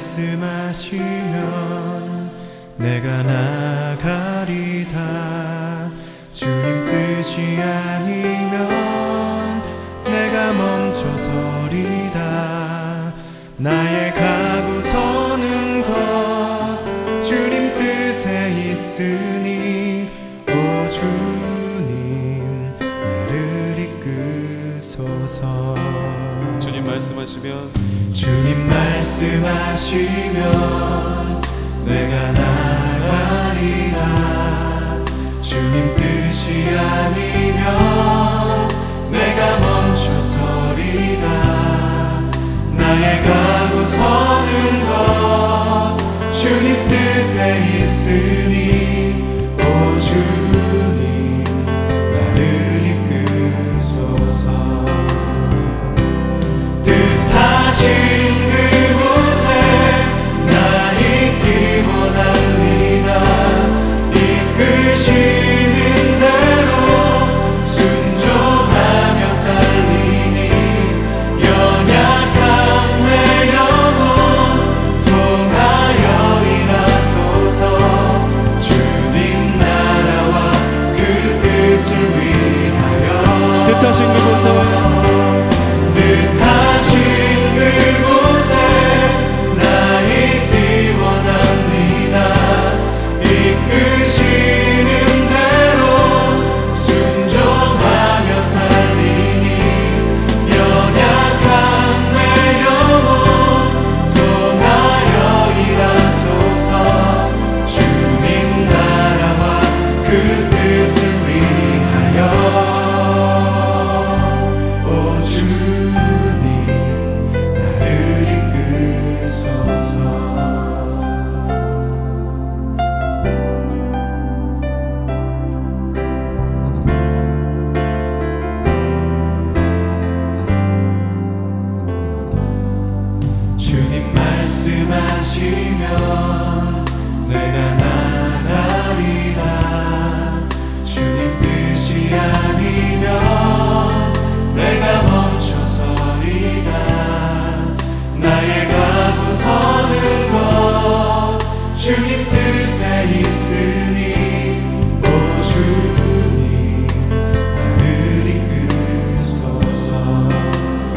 말씀하시면 내가 나 말씀하시면 내가 나가리라. 주님 뜻이 아니면 내가 멈춰서리다. 나의 가고 서는 것 주님 뜻에 있으니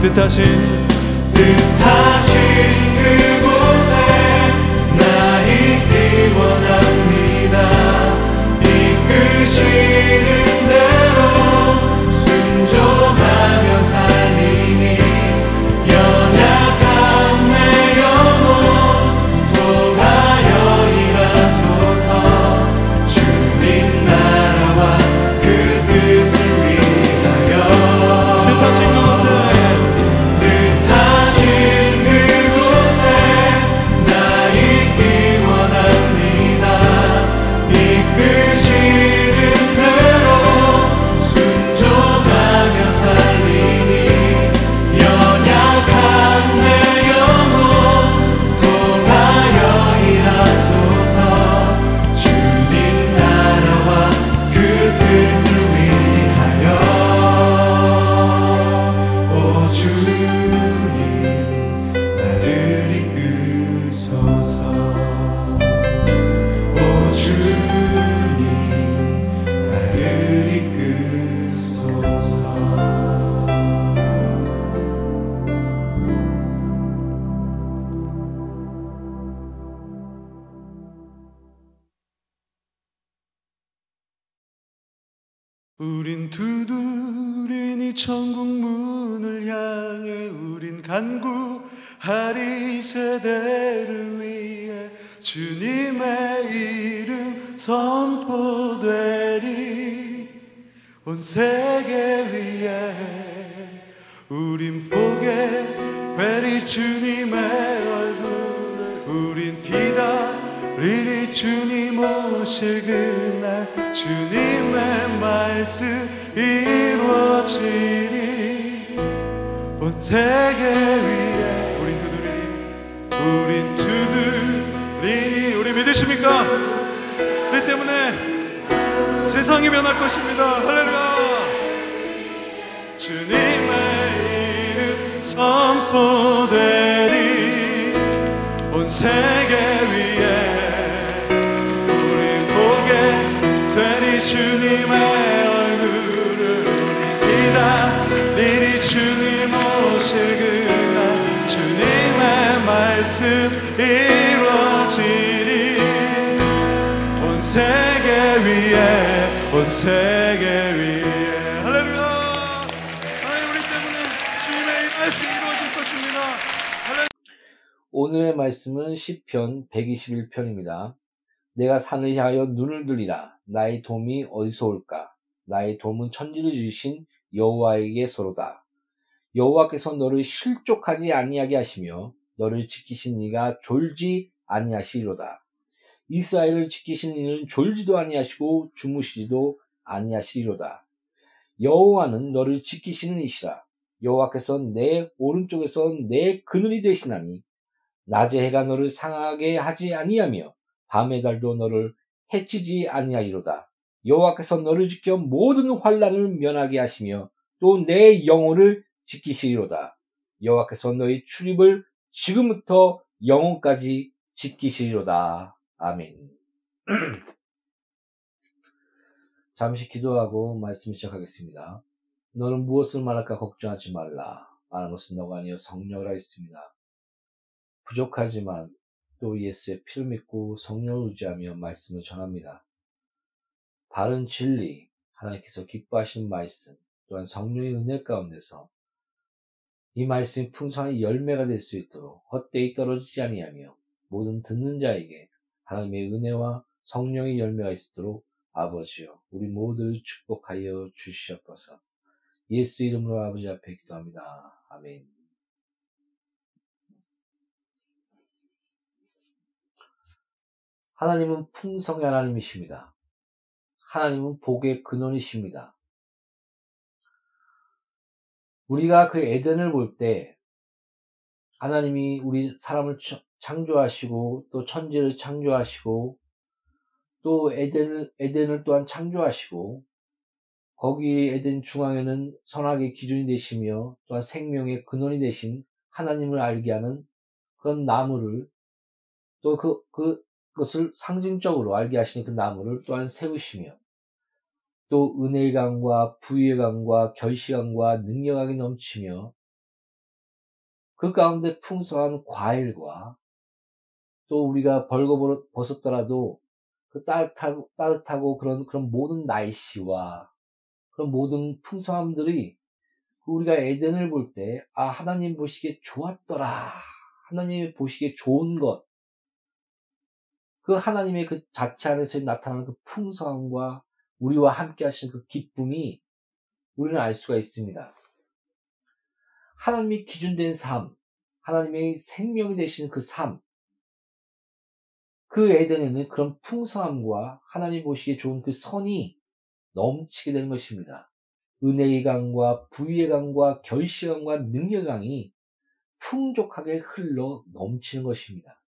뜻하신 뜻하신 그곳에 나 있기 원합니다. 이끄시 우린 두드리니 천국 문을 향해 우린 간구하리 이 세대를 위해 주님의 이름 선포되리. 온 세계 위에 우린 보게 되리 주님의 얼굴을 우린 기다 리리 주님 오실 그날 주님의 말씀 이루어지리. 온 세계 위에 우린 두드리니 우린 두드리니. 우리 믿으십니까? 우리 때문에 세상이 변할 것입니다. 할렐루야. 주님의 이름 선포되리. 말씀 이루어지리 온 세계 위에 온 세계 위에 할렐루야 하나님 우리 때문에 주님의 이 말씀이 이루어질 것입니다 할렐루야 오늘의 말씀은 시편 121편입니다. 내가 산을 향하여 눈을 들리라. 나의 도움이 어디서 올까? 나의 도움은 천지를 지으신 여호와에게서로다. 여호와께서 너를 실족하지 아니하게 하시며 너를 지키신 이가 졸지 아니하시리로다. 이스라엘을 지키신 이는 졸지도 아니하시고 주무시지도 아니하시리로다. 여호와는 너를 지키시는 이시라. 여호와께서 내 오른쪽에서 내 그늘이 되시나니 낮에 해가 너를 상하게 하지 아니하며 밤의 달도 너를 해치지 아니하리로다. 여호와께서 너를 지켜 모든 환란을 면하게 하시며 또 내 영혼을 지키시리로다. 여호와께서 너희 출입을 지금부터 영혼까지 지키시리로다. 아멘. 잠시 기도하고 말씀 시작하겠습니다. 너는 무엇을 말할까 걱정하지 말라. 말하는 것은 너가 아니여 성령을 하였습니다. 부족하지만 또 예수의 피를 믿고 성령을 의지하며 말씀을 전합니다. 바른 진리, 하나님께서 기뻐하시는 말씀, 또한 성령의 은혜 가운데서 이 말씀이 풍성한 열매가 될 수 있도록 헛되이 떨어지지 아니하며 모든 듣는 자에게 하나님의 은혜와 성령의 열매가 있도록 아버지여 우리 모두를 축복하여 주시옵소서. 예수 이름으로 아버지 앞에 기도합니다. 아멘. 하나님은 풍성의 하나님이십니다. 하나님은 복의 근원이십니다. 우리가 그 에덴을 볼 때 하나님이 우리 사람을 창조하시고 또 천지를 창조하시고 또 에덴을, 에덴을 또한 창조하시고 거기 에덴 중앙에는 선악의 기준이 되시며 또한 생명의 근원이 되신 하나님을 알게 하는 그런 나무를 또 그, 그, 그것을 상징적으로 알게 하시는 그 나무를 또한 세우시며 또 은혜의 강과 부의 강과 결시강과 능력하게 넘치며 그 가운데 풍성한 과일과 또 우리가 벌거 벗었더라도 그 따뜻하고, 따뜻하고 그런, 그런 모든 날씨와 그런 모든 풍성함들이 우리가 에덴을 볼 때, 아, 하나님 보시기에 좋았더라. 하나님이 보시기에 좋은 것. 그 하나님의 그 자체 안에서 나타나는 그 풍성함과 우리와 함께 하시는 그 기쁨이 우리는 알 수가 있습니다. 하나님이 기준된 삶, 하나님의 생명이 되시는 그 삶, 그 에덴에는 그런 풍성함과 하나님 보시기에 좋은 그 선이 넘치게 되는 것입니다. 은혜의 강과 부의 강과 결시 강과 능력 강이 풍족하게 흘러 넘치는 것입니다.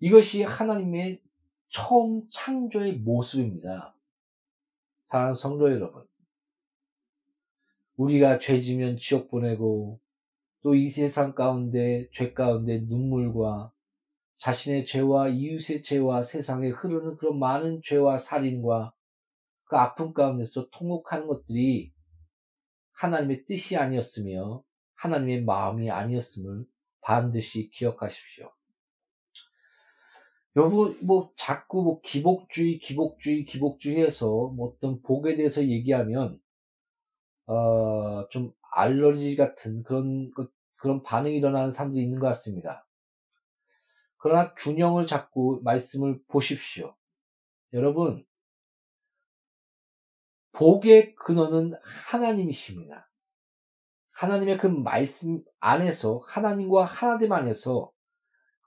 이것이 하나님의 처음 창조의 모습입니다. 사랑하는 성도 여러분, 우리가 죄지면 지옥 보내고 또 이 세상 가운데 죄 가운데 눈물과 자신의 죄와 이웃의 죄와 세상에 흐르는 그런 많은 죄와 살인과 그 아픔 가운데서 통곡하는 것들이 하나님의 뜻이 아니었으며 하나님의 마음이 아니었음을 반드시 기억하십시오. 여러분, 뭐, 자꾸 뭐, 기복주의, 기복주의, 기복주의 해서 뭐 어떤 복에 대해서 얘기하면, 어, 좀 알러지 같은 그런, 그런 반응이 일어나는 사람들이 있는 것 같습니다. 그러나 균형을 잡고 말씀을 보십시오. 여러분, 복의 근원은 하나님이십니다. 하나님의 그 말씀 안에서, 하나님과 하나님 안에서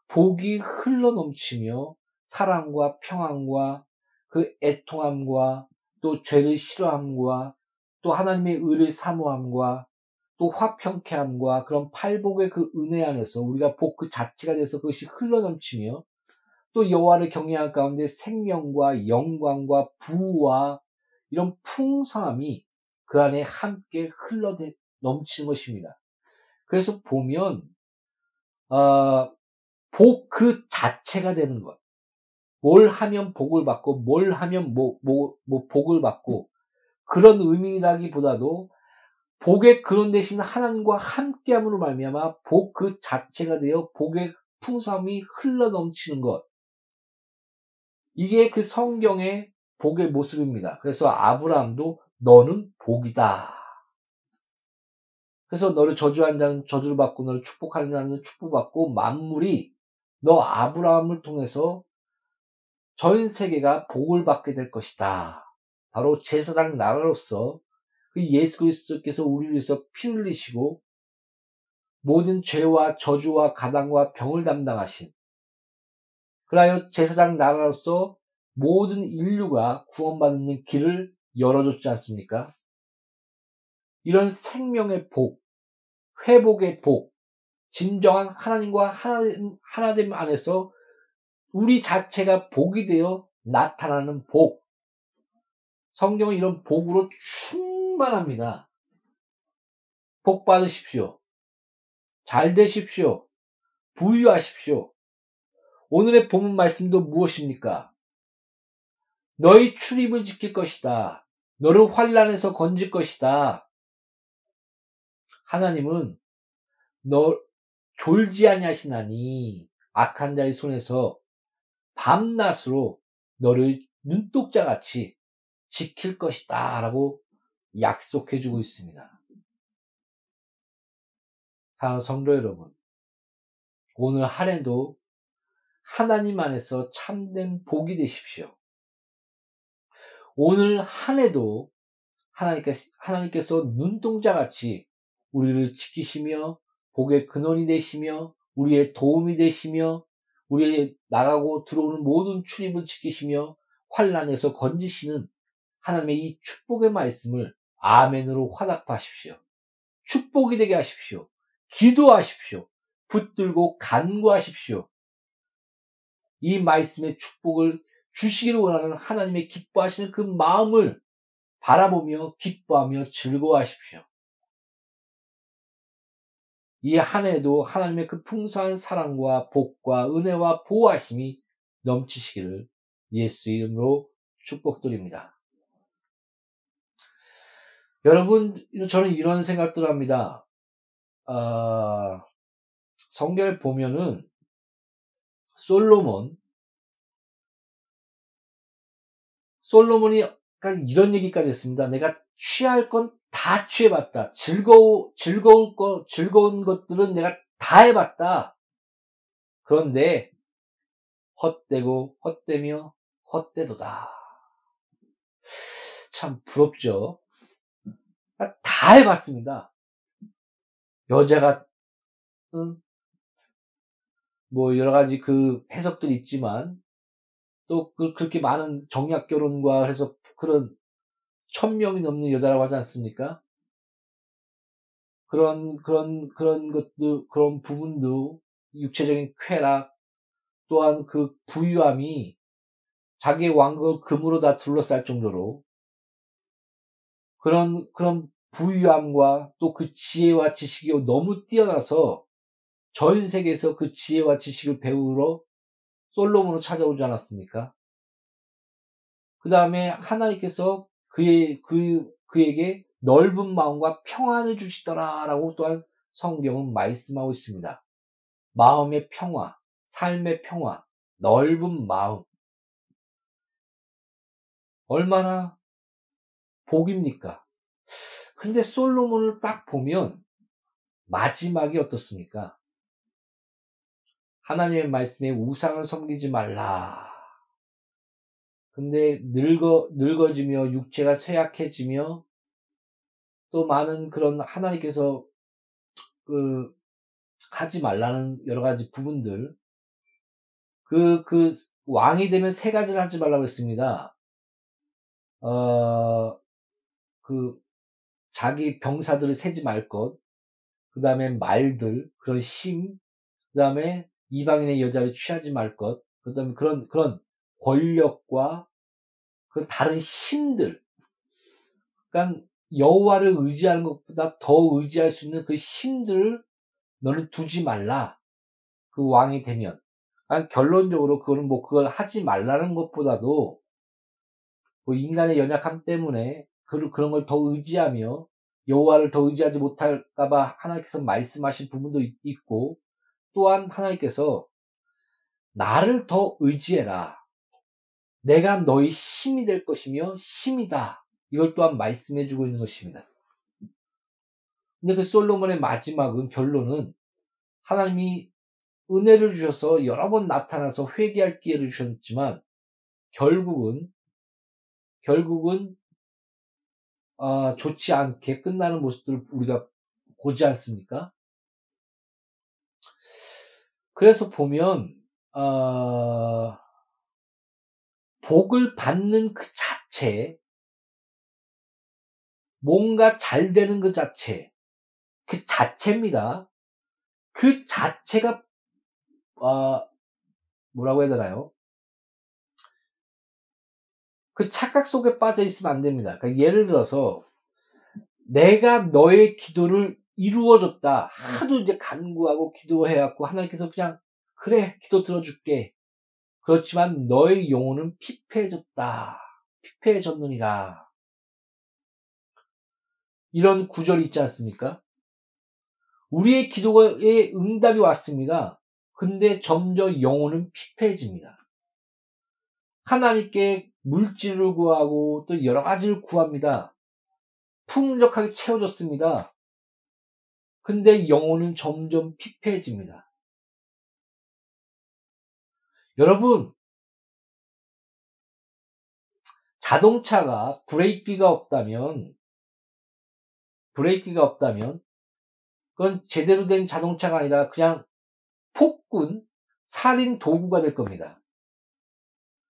복이 흘러 넘치며 사랑과 평안과 그 애통함과 또 죄를 싫어함과 또 하나님의 의를 사모함과 또 화평케 함과 그런 팔복의 그 은혜 안에서 우리가 복 그 자체가 돼서 그것이 흘러 넘치며 또 여호와를 경외할 가운데 생명과 영광과 부와 이런 풍성함이 그 안에 함께 흘러 넘치는 것입니다. 그래서 보면 어, 복 그 자체가 되는 것. 뭘 하면 복을 받고, 뭘 하면 뭐, 뭐, 뭐, 복을 받고, 그런 의미라기보다도 복의 그런 대신 하나님과 함께함으로 말미암아 복 그 자체가 되어 복의 풍성함이 흘러 넘치는 것. 이게 그 성경의 복의 모습입니다. 그래서 아브라함도 너는 복이다. 그래서 너를 저주한 자는 저주를 받고 너를 축복하는 자는 축복받고 만물이 너 아브라함을 통해서 전 세계가 복을 받게 될 것이다. 바로 제사장 나라로서 그 예수 그리스도께서 우리를 위해서 피 흘리시고 모든 죄와 저주와 가당과 병을 담당하신 그라여 제사장 나라로서 모든 인류가 구원받는 길을 열어줬지 않습니까? 이런 생명의 복, 회복의 복, 진정한 하나님과 하나님, 하나님 안에서 우리 자체가 복이 되어 나타나는 복. 성경은 이런 복으로 충만합니다. 복 받으십시오. 잘 되십시오. 부유하십시오. 오늘의 본문 말씀도 무엇입니까? 너희 출입을 지킬 것이다. 너를 환란에서 건질 것이다. 하나님은 너 졸지 아니하시나니 악한 자의 손에서 밤낮으로 너를 눈독자 같이 지킬 것이다. 라고 약속해 주고 있습니다. 사랑하는 성도 여러분, 오늘 한 해도 하나님 안에서 참된 복이 되십시오. 오늘 한 해도 하나님께서, 하나님께서 눈동자 같이 우리를 지키시며 복의 근원이 되시며 우리의 도움이 되시며 우리의 나가고 들어오는 모든 출입을 지키시며 환란에서 건지시는 하나님의 이 축복의 말씀을 아멘으로 화답하십시오. 축복이 되게 하십시오. 기도하십시오. 붙들고 간구하십시오. 이 말씀의 축복을 주시기를 원하는 하나님의 기뻐하시는 그 마음을 바라보며 기뻐하며 즐거워하십시오. 이 한 해도 하나님의 그 풍성한 사랑과 복과 은혜와 보호하심이 넘치시기를 예수 이름으로 축복드립니다. 여러분, 저는 이런 생각들을 합니다. 어, 성경에 보면은 솔로몬, 솔로몬이 이런 얘기까지 했습니다. 내가 취할 건 다 취해봤다. 즐거우, 즐거울 거, 즐거운 것들은 내가 다 해봤다. 그런데 헛되고 헛되며 헛되도다. 참 부럽죠. 다 해봤습니다. 여자가 응? 뭐 여러 가지 그 해석들이 있지만 또 그, 그렇게 많은 정략 결혼과 해서 그런 천 명이 넘는 여자라고 하지 않습니까? 그런 그런 그런 것도 그런 부분도 육체적인 쾌락 또한 그 부유함이 자기의 왕국을 금으로 다 둘러쌀 정도로 그런 그런 부유함과 또 그 지혜와 지식이 너무 뛰어나서 전 세계에서 그 지혜와 지식을 배우러 솔로몬을 찾아오지 않았습니까? 그 다음에 하나님께서 그의, 그, 그에게 넓은 마음과 평안을 주시더라라고 또한 성경은 말씀하고 있습니다. 마음의 평화, 삶의 평화, 넓은 마음. 얼마나 복입니까? 근데 솔로몬을 딱 보면 마지막이 어떻습니까? 하나님의 말씀에 우상을 섬기지 말라. 근데 늙어, 늙어지며 육체가 쇠약해지며 또 많은 그런 하나님께서 그 하지 말라는 여러 가지 부분들 그, 그 왕이 되면 세 가지를 하지 말라고 했습니다. 어, 그 자기 병사들을 세지 말 것, 그 다음에 말들, 그런 심, 그 다음에 이방인의 여자를 취하지 말 것, 그 다음에 그런, 그런 권력과 그 다른 힘들, 그러니까 여호와를 의지하는 것보다 더 의지할 수 있는 그 힘들을 너는 두지 말라. 그 왕이 되면. 그러니까 결론적으로 그거는 뭐 그걸 하지 말라는 것보다도 뭐 인간의 연약함 때문에 그, 그런 걸 더 의지하며 여호와를 더 의지하지 못할까봐 하나님께서 말씀하신 부분도 있고 또한 하나님께서 나를 더 의지해라. 내가 너의 힘이 될 것이며 힘이다. 이걸 또한 말씀해 주고 있는 것입니다. 근데 그 솔로몬의 마지막은 결론은 하나님이 은혜를 주셔서 여러 번 나타나서 회개할 기회를 주셨지만 결국은 결국은 아, 좋지 않게 끝나는 모습들을 우리가 보지 않습니까? 그래서 보면 어, 복을 받는 그 자체, 뭔가 잘 되는 그 자체, 그 자체입니다. 그 자체가 어, 뭐라고 해야 되나요? 그 착각 속에 빠져 있으면 안 됩니다. 그러니까 예를 들어서 내가 너의 기도를 이루어줬다. 하도 이제 간구하고 기도해갖고 하나님께서 그냥 그래 기도 들어줄게. 그렇지만 너의 영혼은 피폐해졌다. 피폐해졌느니라. 이런 구절이 있지 않습니까? 우리의 기도에 응답이 왔습니다. 근데 점점 영혼은 피폐해집니다. 하나님께 물질을 구하고 또 여러 가지를 구합니다. 풍족하게 채워졌습니다. 근데 영혼은 점점 피폐해집니다. 여러분, 자동차가 브레이크가 없다면, 브레이크가 없다면, 그건 제대로 된 자동차가 아니라 그냥 폭군, 살인 도구가 될 겁니다.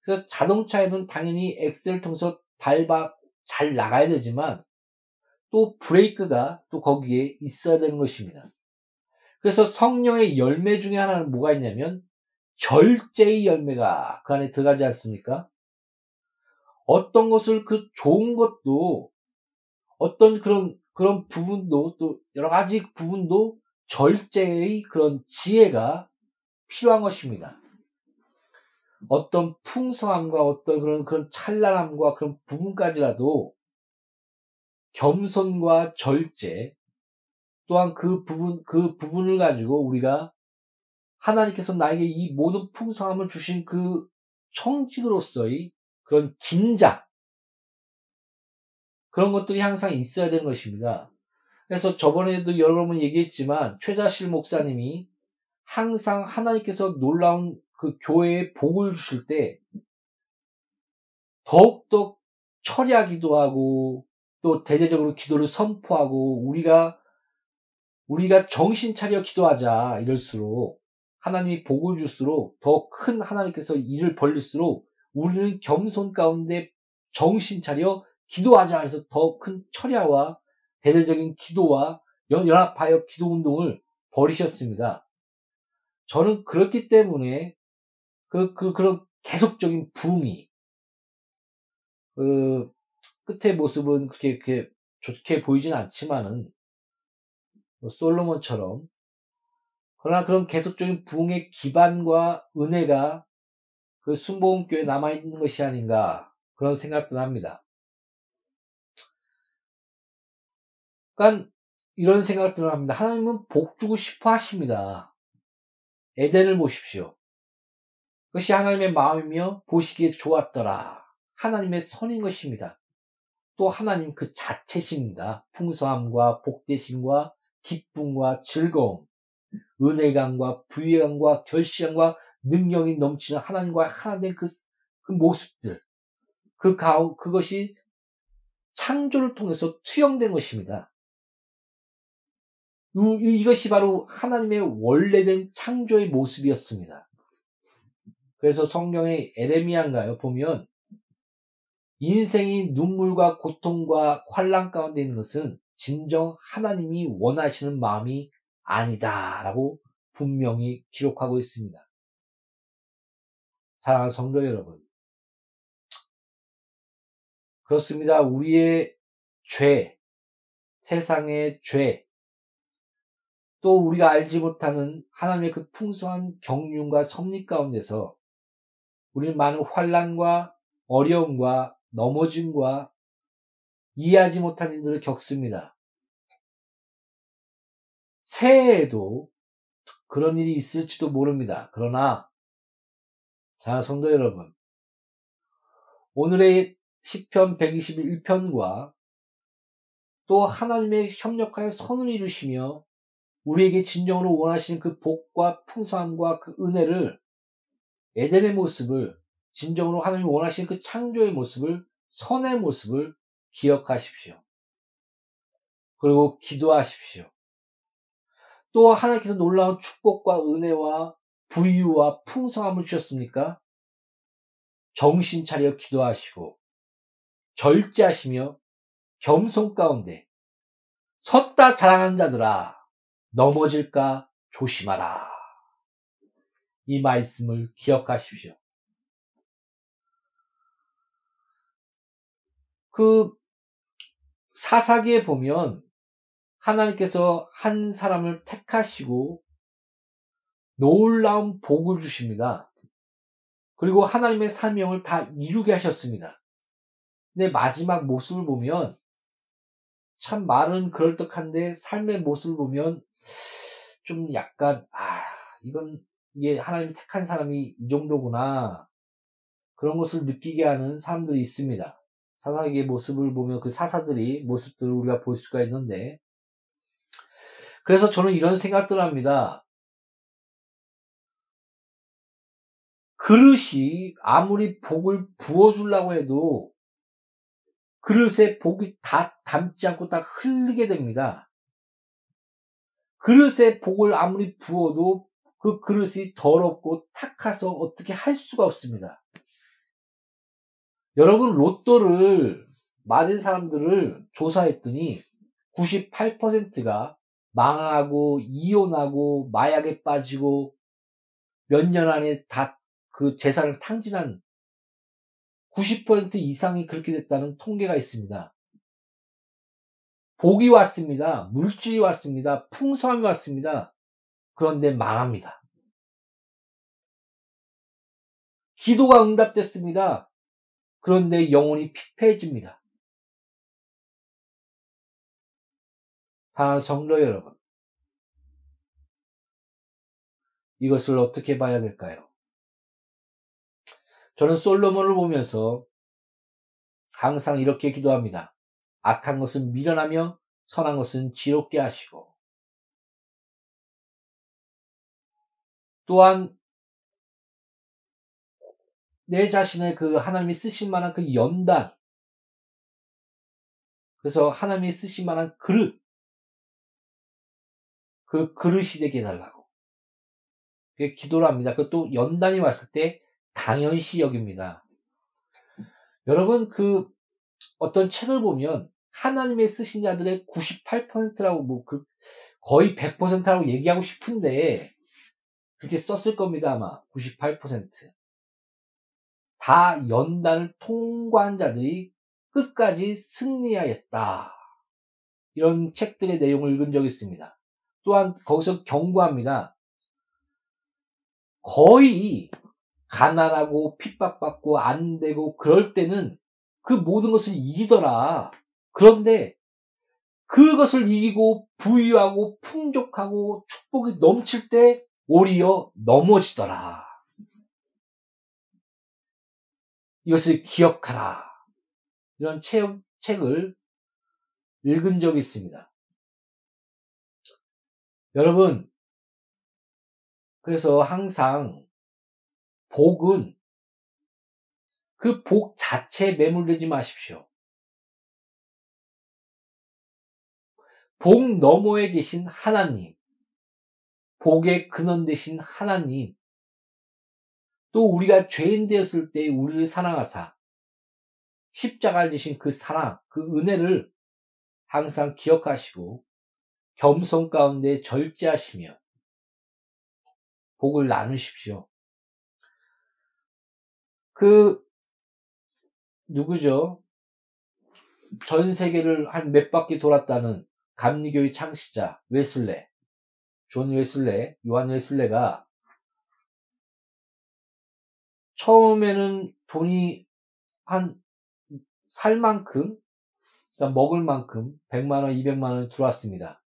그래서 자동차에는 당연히 엑셀을 통해서 밟아 잘 나가야 되지만, 또 브레이크가 또 거기에 있어야 되는 것입니다. 그래서 성령의 열매 중에 하나는 뭐가 있냐면, 절제의 열매가 그 안에 들어가지 않습니까? 어떤 것을 그 좋은 것도 어떤 그런 그런 부분도 또 여러 가지 부분도 절제의 그런 지혜가 필요한 것입니다. 어떤 풍성함과 어떤 그런 그런 찬란함과 그런 부분까지라도 겸손과 절제 또한 그 부분 그 부분을 가지고 우리가 하나님께서 나에게 이 모든 풍성함을 주신 그 청직으로서의 그런 긴장, 그런 것들이 항상 있어야 되는 것입니다. 그래서 저번에도 여러 번 얘기했지만, 최자실 목사님이 항상 하나님께서 놀라운 그 교회에 복을 주실 때, 더욱더 처리하기도 하고, 또 대대적으로 기도를 선포하고, 우리가, 우리가 정신 차려 기도하자, 이럴수록, 하나님이 복을 줄수록 더 큰 하나님께서 일을 벌릴수록 우리는 겸손 가운데 정신 차려 기도하자 해서 더 큰 철야와 대대적인 기도와 연합하여 기도 운동을 벌이셨습니다. 저는 그렇기 때문에 그, 그, 그런 계속적인 부흥이, 그, 끝의 모습은 그렇게, 그렇게 좋게 보이진 않지만은, 뭐 솔로몬처럼 그러나 그런 계속적인 부흥의 기반과 은혜가 그 순복음교회에 남아있는 것이 아닌가 그런 생각도 합니다. 그러니까 이런 생각들을 합니다. 하나님은 복 주고 싶어 하십니다. 에덴을 보십시오. 그것이 하나님의 마음이며 보시기에 좋았더라. 하나님의 선인 것입니다. 또 하나님 그 자체십니다. 풍성함과 복되심과 기쁨과 즐거움, 은혜감과 부유함과 결시함과 능력이 넘치는 하나님과 하나 된 그, 그 모습들, 그 가운, 그것이 창조를 통해서 투영된 것입니다. 이것이 바로 하나님의 원래된 창조의 모습이었습니다. 그래서 성경의 에레미안가요 보면 인생이 눈물과 고통과 환란 가운데 있는 것은 진정 하나님이 원하시는 마음이 아니다라고 분명히 기록하고 있습니다. 사랑하는 성도 여러분. 그렇습니다. 우리의 죄, 세상의 죄, 또 우리가 알지 못하는 하나님의 그 풍성한 경륜과 섭리 가운데서 우리는 많은 환란과 어려움과 넘어짐과 이해하지 못한 일들을 겪습니다. 새해에도 그런 일이 있을지도 모릅니다. 그러나 자, 성도 여러분. 오늘의 10편 121편과 또 하나님의 협력하여 선을 이루시며 우리에게 진정으로 원하시는 그 복과 풍성함과 그 은혜를 에덴의 모습을 진정으로 하나님이 원하시는 그 창조의 모습을 선의 모습을 기억하십시오. 그리고 기도하십시오. 또 하나님께서 놀라운 축복과 은혜와 부유와 풍성함을 주셨습니까? 정신 차려 기도하시고 절제하시며 겸손 가운데 섰다 자랑한 자들아 넘어질까 조심하라. 이 말씀을 기억하십시오. 그 사사기에 보면 하나님께서 한 사람을 택하시고 놀라운 복을 주십니다. 그리고 하나님의 사명을 다 이루게 하셨습니다. 근데 마지막 모습을 보면 참 말은 그럴듯한데 삶의 모습을 보면 좀 약간 아 이건 이게 하나님이 택한 사람이 이 정도구나 그런 것을 느끼게 하는 사람들이 있습니다. 사사기의 모습을 보면 그 사사들이 모습들을 우리가 볼 수가 있는데 그래서 저는 이런 생각들을 합니다. 그릇이 아무리 복을 부어주려고 해도 그릇에 복이 다 담지 않고 딱 흘리게 됩니다. 그릇에 복을 아무리 부어도 그 그릇이 더럽고 탁해서 어떻게 할 수가 없습니다. 여러분 로또를 맞은 사람들을 조사했더니 98%가 망하고 이혼하고 마약에 빠지고 몇 년 안에 다 그 재산을 탕진한 90% 이상이 그렇게 됐다는 통계가 있습니다. 복이 왔습니다. 물질이 왔습니다. 풍성함이 왔습니다. 그런데 망합니다. 기도가 응답됐습니다. 그런데 영혼이 피폐해집니다. 성도 여러분, 이것을 어떻게 봐야 될까요? 저는 솔로몬을 보면서 항상 이렇게 기도합니다. 악한 것은 미련하며 선한 것은 지롭게 하시고 또한 내 자신의 그 하나님이 쓰실 만한 그 연단 그래서 하나님이 쓰실 만한 그릇 그 그릇이 되게 해달라고 기도를 합니다. 그것도 연단이 왔을 때 당연시 여깁니다. 여러분 그 어떤 책을 보면 하나님의 쓰신 자들의 98%라고 뭐 그 거의 100%라고 얘기하고 싶은데 그렇게 썼을 겁니다 아마 98%. 다 연단을 통과한 자들이 끝까지 승리하였다. 이런 책들의 내용을 읽은 적이 있습니다. 또한 거기서 경고합니다. 거의 가난하고 핍박받고 안 되고 그럴 때는 그 모든 것을 이기더라. 그런데 그것을 이기고 부유하고 풍족하고 축복이 넘칠 때 오히려 넘어지더라. 이것을 기억하라. 이런 책, 책을 읽은 적이 있습니다. 여러분, 그래서 항상 복은 그 복 자체에 매몰되지 마십시오. 복 너머에 계신 하나님, 복의 근원 되신 하나님, 또 우리가 죄인 되었을 때 우리를 사랑하사 십자가를 지신 그 사랑, 그 은혜를 항상 기억하시고 겸손 가운데 절제하시며 복을 나누십시오. 그 누구죠? 전 세계를 한 몇 바퀴 돌았다는 감리교의 창시자 웨슬레, 존 웨슬레, 요한 웨슬레가 처음에는 돈이 한 살 만큼, 그러니까 먹을 만큼 100만 원, 200만 원 들어왔습니다.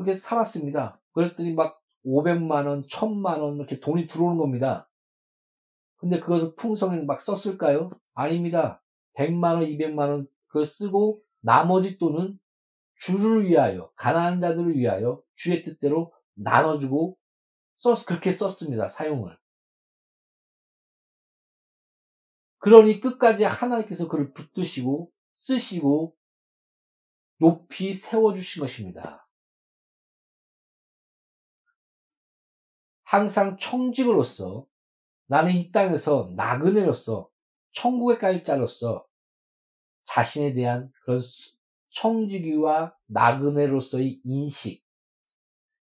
그렇게 살았습니다. 그랬더니 막 500만 원, 1000만 원 이렇게 돈이 들어오는 겁니다. 근데 그것을 풍성하게 막 썼을까요? 아닙니다. 100만원, 200만원 그걸 쓰고 나머지 돈은 주를 위하여, 가난한 자들을 위하여 주의 뜻대로 나눠주고 썼, 그렇게 썼습니다. 사용을. 그러니 끝까지 하나님께서 그를 붙드시고 쓰시고 높이 세워주신 것입니다. 항상 청직으로서 나는 이 땅에서 나그네로서 천국에 갈 자로서 자신에 대한 그런 청지기와 나그네로서의 인식,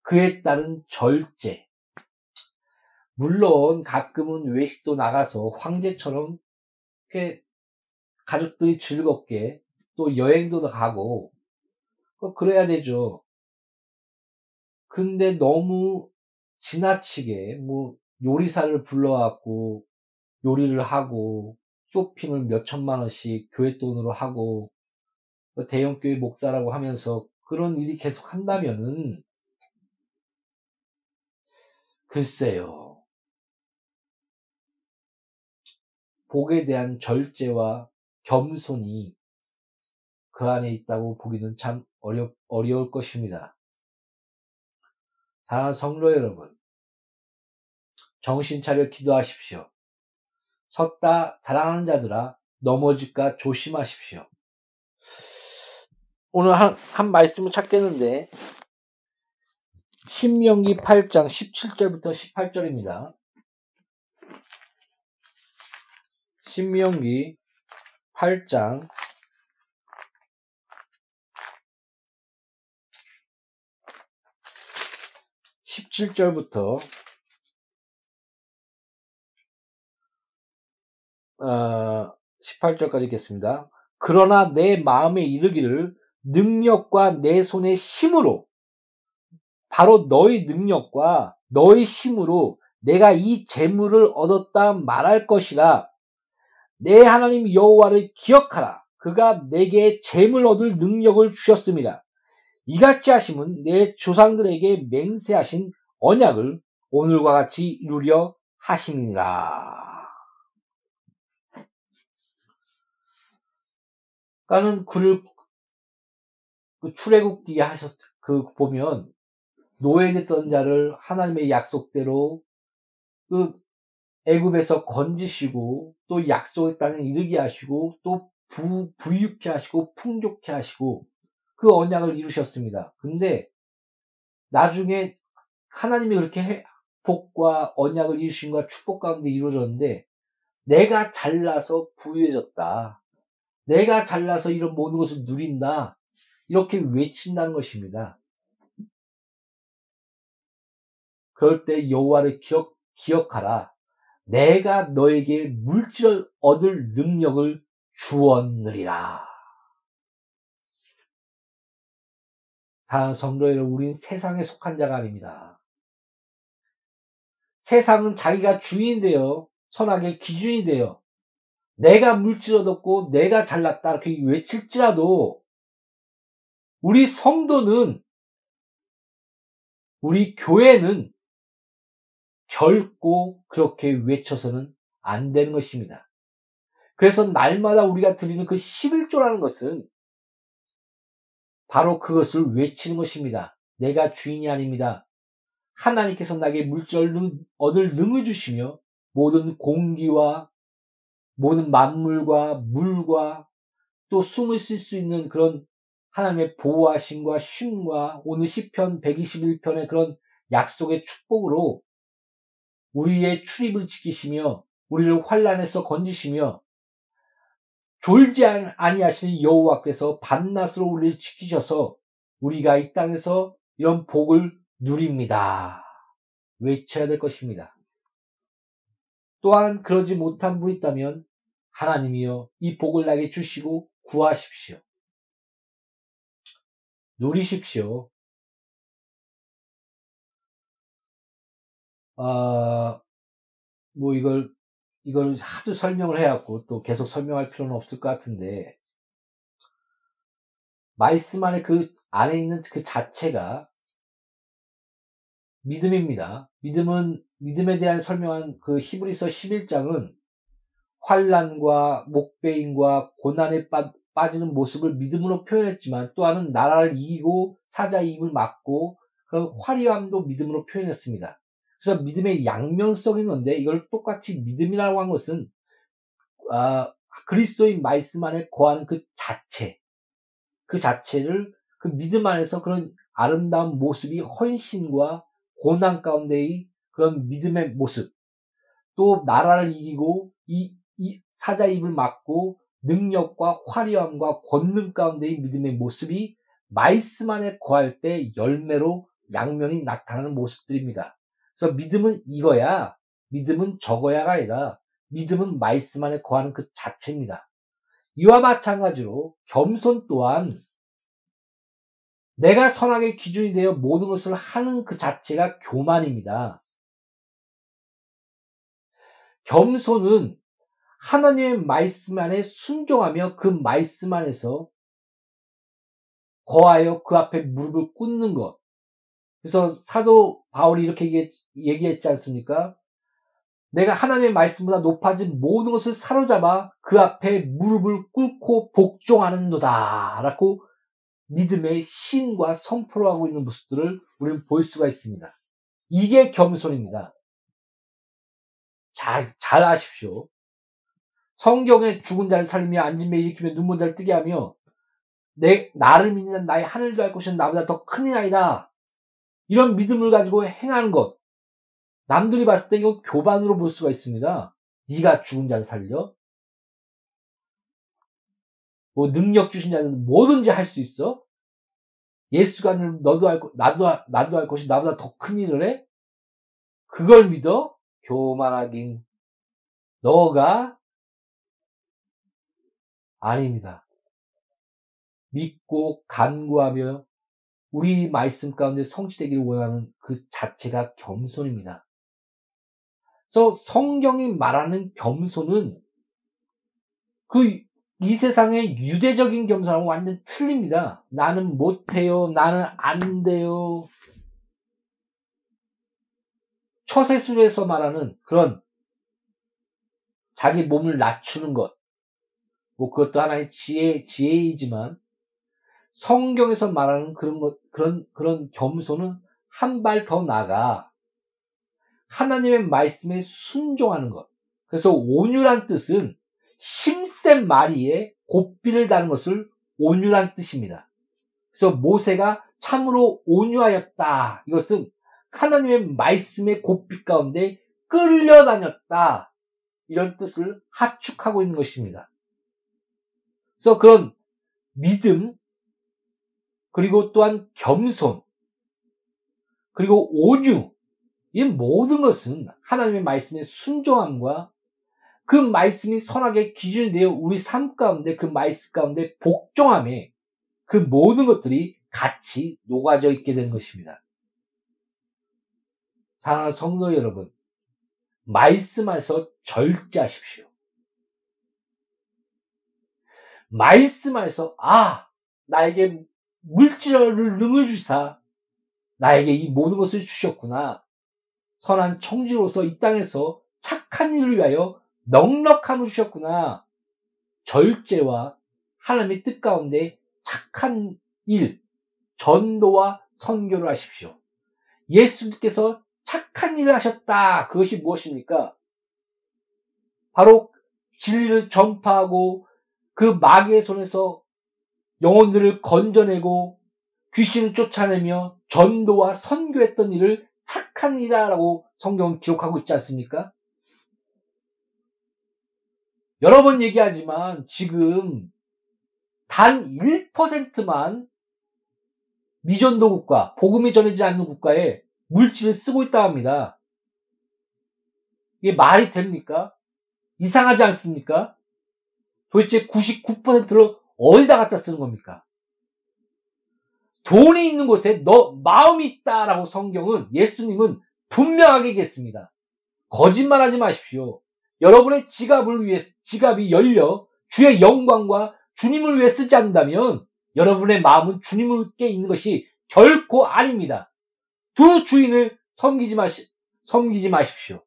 그에 따른 절제. 물론 가끔은 외식도 나가서 황제처럼 이렇게 가족들이 즐겁게 또 여행도 가고 그래야 되죠. 근데 너무 지나치게 뭐 요리사를 불러갖고 요리를 하고 쇼핑을 몇 천만 원씩 교회 돈으로 하고 대형 교회 목사라고 하면서 그런 일이 계속 한다면은 글쎄요. 복에 대한 절제와 겸손이 그 안에 있다고 보기는 참 어려, 어려울 것입니다. 사랑하는 성도 여러분, 정신 차려 기도하십시오. 섰다 자랑하는 자들아 넘어질까 조심하십시오. 오늘 한, 한 말씀을 찾겠는데 신명기 8장 17절부터 18절입니다. 신명기 8장 17절부터 어, 18절까지 읽겠습니다. 그러나 내 마음에 이르기를 능력과 내 손의 힘으로 바로 너의 능력과 너의 힘으로 내가 이 재물을 얻었다 말할 것이라 내 하나님 여호와를 기억하라 그가 내게 재물 얻을 능력을 주셨습니다. 이같이 하심은 내 조상들에게 맹세하신 언약을 오늘과 같이 이루려 하심이니라. 그러니까는 그를 그 출애굽기 하셨 그 보면 노예됐던 자를 하나님의 약속대로 그 애굽에서 건지시고 또 약속의 땅에 이르게 하시고 또 부, 부유케 하시고 풍족케 하시고 그 언약을 이루셨습니다. 근데 나중에 하나님이 그렇게 해, 복과 언약을 이루신 것과 축복 가운데 이루어졌는데 내가 잘나서 부유해졌다. 내가 잘나서 이런 모든 것을 누린다. 이렇게 외친다는 것입니다. 그럴 때 여호와를 기억, 기억하라. 내가 너에게 물질을 얻을 능력을 주었느리라. 사랑하는 성도 여러분, 우리는 세상에 속한 자가 아닙니다. 세상은 자기가 주인인데요. 선악의 기준이 돼요. 내가 물질 얻었고 내가 잘났다 이렇게 외칠지라도 우리 성도는 우리 교회는 결코 그렇게 외쳐서는 안 되는 것입니다. 그래서 날마다 우리가 드리는 그 11조라는 것은 바로 그것을 외치는 것입니다. 내가 주인이 아닙니다. 하나님께서 나에게 물질 얻을 능을 주시며 모든 공기와 모든 만물과 물과 또 숨을 쉴 수 있는 그런 하나님의 보호하심과 쉼과 오늘 시편 121편의 그런 약속의 축복으로 우리의 출입을 지키시며 우리를 환란에서 건지시며 졸지 아니하시는 여호와께서 밤낮으로 우리를 지키셔서 우리가 이 땅에서 이런 복을 누립니다. 외쳐야 될 것입니다. 또한 그러지 못한 분이 있다면 하나님이여 이 복을 나게 주시고 구하십시오. 누리십시오. 아, 뭐 이걸 이걸 하도 설명을 해갖고 또 계속 설명할 필요는 없을 것 같은데 안에 그 안에 있는 그 자체가 믿음입니다. 믿음은 믿음에 대한 설명한 그 히브리서 11장은 환란과 목배임과 고난에 빠, 빠지는 모습을 믿음으로 표현했지만 또한은 나라를 이기고 사자의 입을 막고 그런 화려함도 믿음으로 표현했습니다. 그래서 믿음의 양면성인 건데 이걸 똑같이 믿음이라고 한 것은 아, 그리스도의 말씀 안에 거하는 그 자체, 그 자체를 그 믿음 안에서 그런 아름다운 모습이 헌신과 고난 가운데의 그런 믿음의 모습, 또 나라를 이기고 이, 이 사자 입을 막고 능력과 화려함과 권능 가운데의 믿음의 모습이 말씀 안에 거할 때 열매로 양면이 나타나는 모습들입니다. 그래서 믿음은 이거야, 믿음은 저거야가 아니라 믿음은 말씀 안에 거하는 그 자체입니다. 이와 마찬가지로 겸손 또한 내가 선악의 기준이 되어 모든 것을 하는 그 자체가 교만입니다. 겸손은 하나님의 말씀 안에 순종하며 그 말씀 안에서 거하여 그 앞에 무릎을 꿇는 것. 그래서 사도 바울이 이렇게 얘기했지 않습니까? 내가 하나님의 말씀보다 높아진 모든 것을 사로잡아 그 앞에 무릎을 꿇고 복종하는도다. 라고 믿음의 신과 선포를 하고 있는 모습들을 우리는 볼 수가 있습니다. 이게 겸손입니다. 잘, 잘 아십시오. 성경에 죽은 자를 살리며 앉은 매 일으키며 눈먼 자를 뜨게 하며 내, 나를 믿는 나의 하늘도 할 것은 나보다 더 큰이 아니다. 이런 믿음을 가지고 행하는 것. 남들이 봤을 때 이거 교반으로 볼 수가 있습니다. 네가 죽은 자를 살려? 뭐 능력 주신 자는 뭐든지 할 수 있어? 예수가 너도 할 나도 나도 할 것이 나보다 더 큰 일을 해? 그걸 믿어? 교만하긴 너가 아닙니다. 믿고 간구하며 우리 말씀 가운데 성취되기를 원하는 그 자체가 겸손입니다. 그래서 성경이 말하는 겸손은 그 이 세상의 유대적인 겸손하고 완전 틀립니다. 나는 못해요. 나는 안 돼요. 처세술에서 말하는 그런 자기 몸을 낮추는 것. 뭐 그것도 하나의 지혜, 지혜이지만 성경에서 말하는 그런 것, 그런, 그런 겸손은 한 발 더 나가 하나님의 말씀에 순종하는 것. 그래서 온유란 뜻은 힘센 마리에 고삐를 다는 것을 온유란 뜻입니다. 그래서 모세가 참으로 온유하였다. 이것은 하나님의 말씀의 고삐 가운데 끌려다녔다. 이런 뜻을 하축하고 있는 것입니다. 그래서 그런 믿음, 그리고 또한 겸손, 그리고 온유, 이 모든 것은 하나님의 말씀의 순종함과 그 말씀이 선악의 기준이 되어 우리 삶 가운데 그 말씀 가운데 복종함에 그 모든 것들이 같이 녹아져 있게 된 것입니다. 사랑하는 성도 여러분, 말씀 안에서 절제하십시오. 말씀 안에서 아 나에게 물질을 능을 주사 나에게 이 모든 것을 주셨구나. 선한 청지로서 이 땅에서 착한 일을 위하여 넉넉함을 주셨구나. 절제와 하나님의 뜻 가운데 착한 일, 전도와 선교를 하십시오. 예수님께서 착한 일을 하셨다. 그것이 무엇입니까? 바로 진리를 전파하고 그 마귀의 손에서 영혼들을 건져내고 귀신을 쫓아내며 전도와 선교했던 일을 착한 일이라고 성경은 기록하고 있지 않습니까? 여러 번 얘기하지만 지금 단 1%만 미전도 국가, 복음이 전해지지 않는 국가에 물질을 쓰고 있다 합니다. 이게 말이 됩니까? 이상하지 않습니까? 도대체 99%를 어디다 갖다 쓰는 겁니까? 돈이 있는 곳에 너 마음이 있다라고 성경은 예수님은 분명하게 얘기했습니다. 거짓말하지 마십시오. 여러분의 지갑을 위해 지갑이 열려 주의 영광과 주님을 위해 쓰지 않는다면 여러분의 마음은 주님께 있는 것이 결코 아닙니다. 두 주인을 섬기지 마시, 섬기지 마십시오.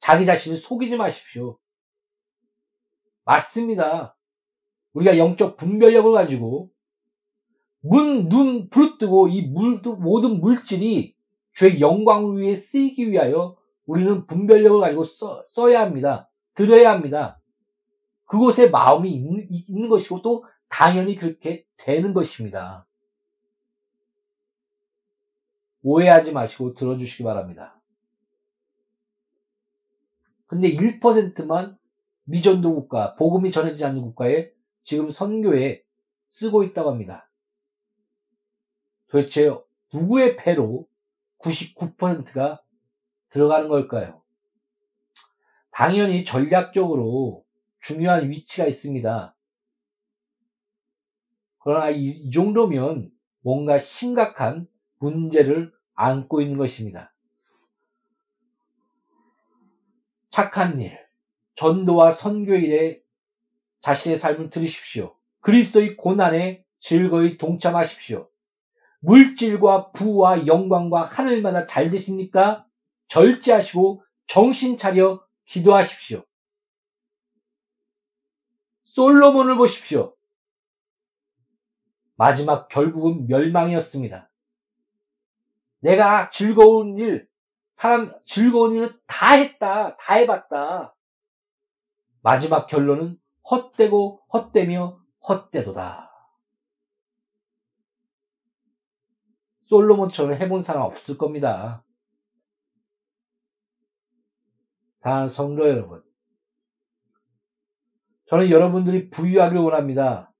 자기 자신을 속이지 마십시오. 맞습니다. 우리가 영적 분별력을 가지고 문, 눈, 부르뜨고 이 물, 모든 물질이 주의 영광을 위해 쓰이기 위하여 우리는 분별력을 가지고 써, 써야 합니다. 들어야 합니다. 그곳에 마음이 있는, 있는 것이고 또 당연히 그렇게 되는 것입니다. 오해하지 마시고 들어주시기 바랍니다. 근데 1%만 미전도 국가, 복음이 전해지지 않는 국가에 지금 선교에 쓰고 있다고 합니다. 도대체 누구의 패로 99%가 들어가는 걸까요? 당연히 전략적으로 중요한 위치가 있습니다. 그러나 이, 이 정도면 뭔가 심각한 문제를 안고 있는 것입니다. 착한 일, 전도와 선교 일에 자신의 삶을 들으십시오. 그리스도의 고난에 즐거이 동참하십시오. 물질과 부와 영광과 하늘마다 잘 되십니까? 절제하시고 정신 차려 기도하십시오. 솔로몬을 보십시오. 마지막 결국은 멸망이었습니다. 내가 즐거운 일, 사람 즐거운 일을 다 했다, 다 해봤다. 마지막 결론은 헛되고 헛되며 헛되도다. 솔로몬처럼 해본 사람 없을 겁니다. 사랑하는 성도 여러분. 저는 여러분들이 부유하길 원합니다.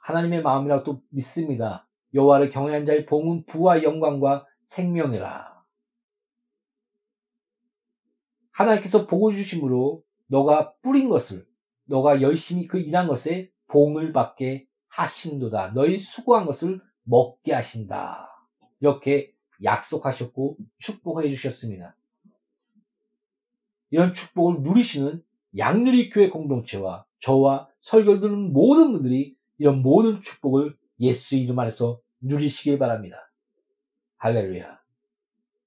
하나님의 마음이라고 또 믿습니다. 여호와를 경외한 자의 봉은 부와 영광과 생명이라. 하나님께서 복을 주심으로 너가 뿌린 것을 너가 열심히 그 일한 것에 봉을 받게 하신도다. 너희 수고한 것을 먹게 하신다. 이렇게 약속하셨고 축복해 주셨습니다. 이런 축복을 누리시는 양누리 교회 공동체와 저와 설교 듣는 모든 분들이 이런 모든 축복을 예수 이름 안에서 누리시길 바랍니다. 할렐루야.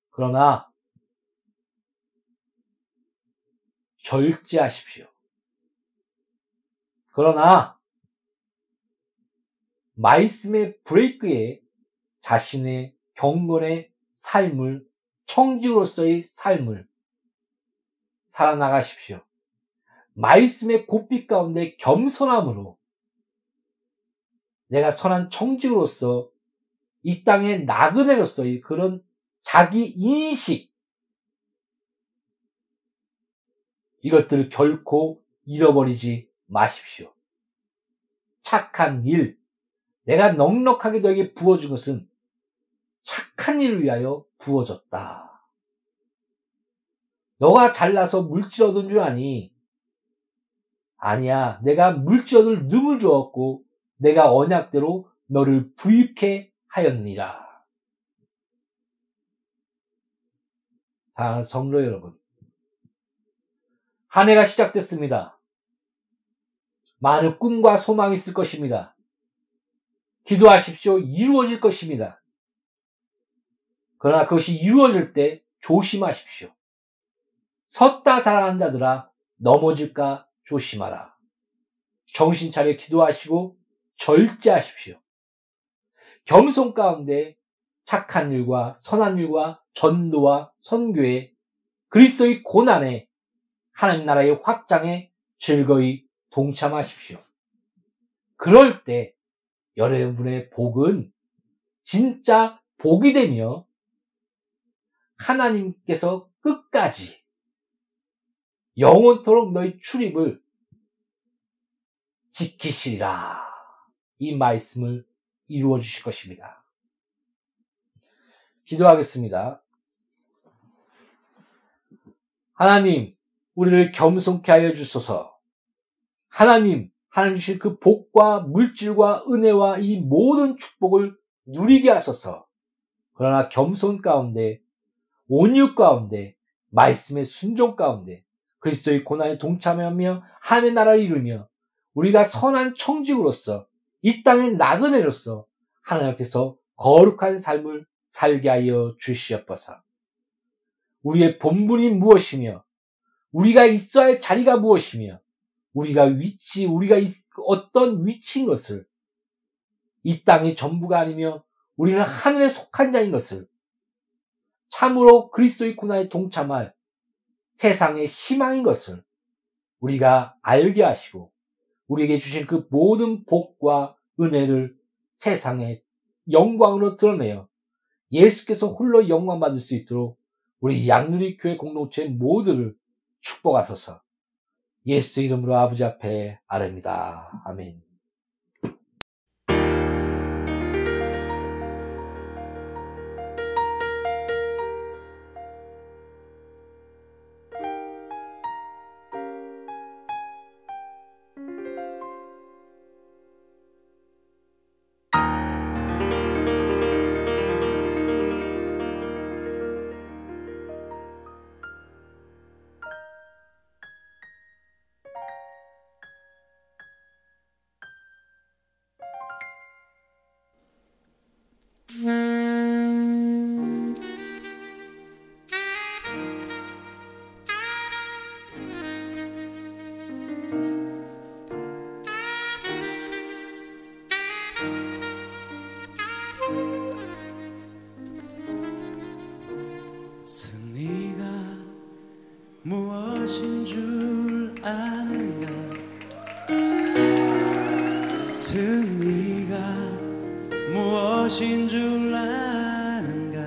그러나 절제하십시오. 그러나 말씀의 브레이크에 자신의 경건의 삶을 청지로서의 삶을 살아나가십시오. 말씀의 곱빛 가운데 겸손함으로 내가 선한 청지로서 이 땅의 나그네로서의 그런 자기 인식 이것들을 결코 잃어버리지 마십시오. 착한 일, 내가 넉넉하게 너에게 부어준 것은 착한 일을 위하여 부어졌다. 너가 잘나서 물질 얻은 줄 아니? 아니야. 내가 물질 얻을 늠을 주었고 내가 언약대로 너를 부유케 하였느니라. 사랑하는 성도 여러분. 한 해가 시작됐습니다. 많은 꿈과 소망이 있을 것입니다. 기도하십시오. 이루어질 것입니다. 그러나 그것이 이루어질 때 조심하십시오. 섰다 자라는 자들아 넘어질까 조심하라. 정신 차려 기도하시고 절제하십시오. 겸손 가운데 착한 일과 선한 일과 전도와 선교에 그리스도의 고난에 하나님 나라의 확장에 즐거이 동참하십시오. 그럴 때 여러분의 복은 진짜 복이 되며 하나님께서 끝까지 영원토록 너희 출입을 지키시리라. 이 말씀을 이루어 주실 것입니다. 기도하겠습니다. 하나님, 우리를 겸손케 하여 주소서. 하나님, 하나님 주실 그 복과 물질과 은혜와 이 모든 축복을 누리게 하소서. 그러나 겸손 가운데, 온유 가운데, 말씀의 순종 가운데, 그리스도의 고난에 동참하며 하나님의 나라를 이루며 우리가 선한 청직으로서 이 땅의 나그네로서 하나님 앞에서 거룩한 삶을 살게 하여 주시옵소서. 우리의 본분이 무엇이며 우리가 있어야 할 자리가 무엇이며 우리가 위치, 우리가 어떤 위치인 것을 이 땅이 전부가 아니며 우리는 하늘에 속한 자인 것을 참으로 그리스도의 고난에 동참할 세상의 희망인 것을 우리가 알게 하시고 우리에게 주신 그 모든 복과 은혜를 세상에 영광으로 드러내어 예수께서 홀로 영광 받을 수 있도록 우리 양누리 교회 공동체 모두를 축복하소서. 예수 이름으로 아버지 앞에 아뢰입니다. 아멘. 무엇인 줄 아는가?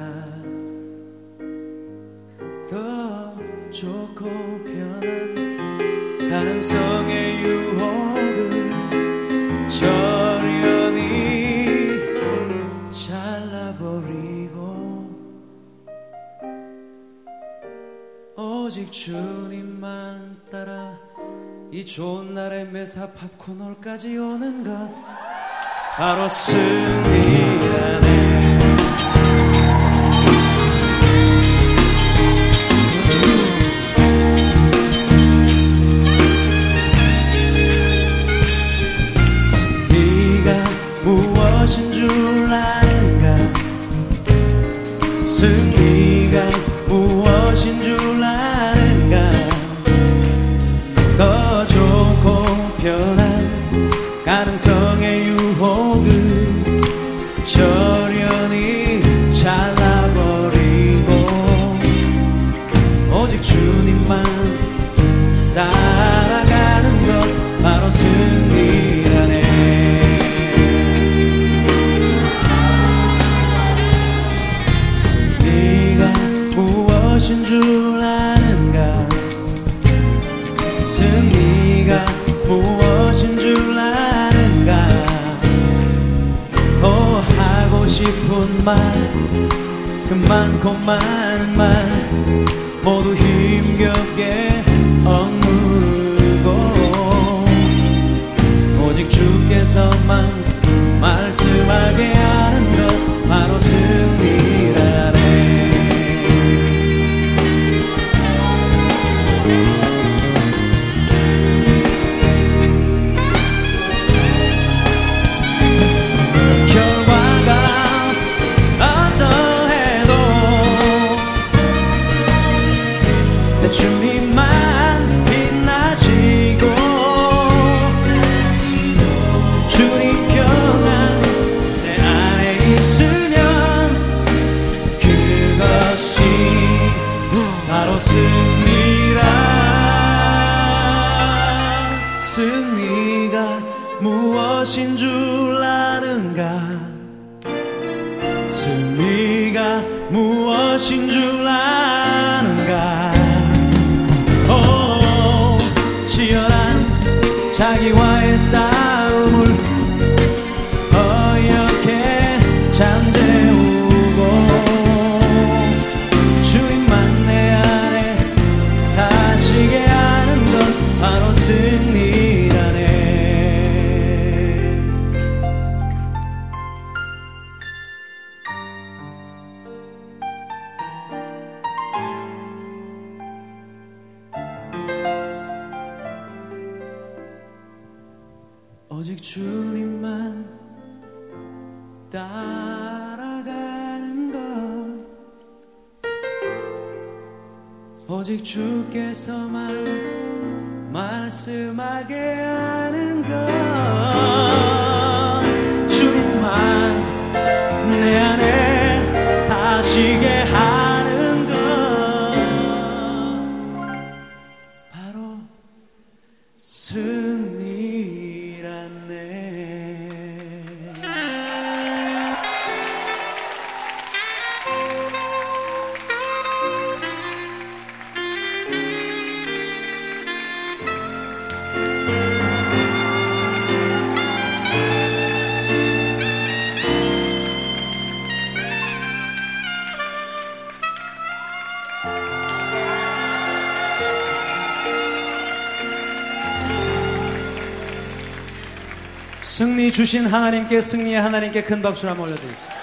더 좋고 편한 가능성의 유혹을 저련히 잘라버리고 오직 주님만 따라 이 좋은 날에 매사 팝코널까지 오는 것 바로 승리라네 줄 아는가? 어 하고 싶은 말 그 많고 많은 말 모두 힘겹게 억누르고 오직 주께서만 말씀하게 하는 것 바로 승리라 주신 하나님께 승리의 하나님께 큰 박수를 한번 올려드립시다.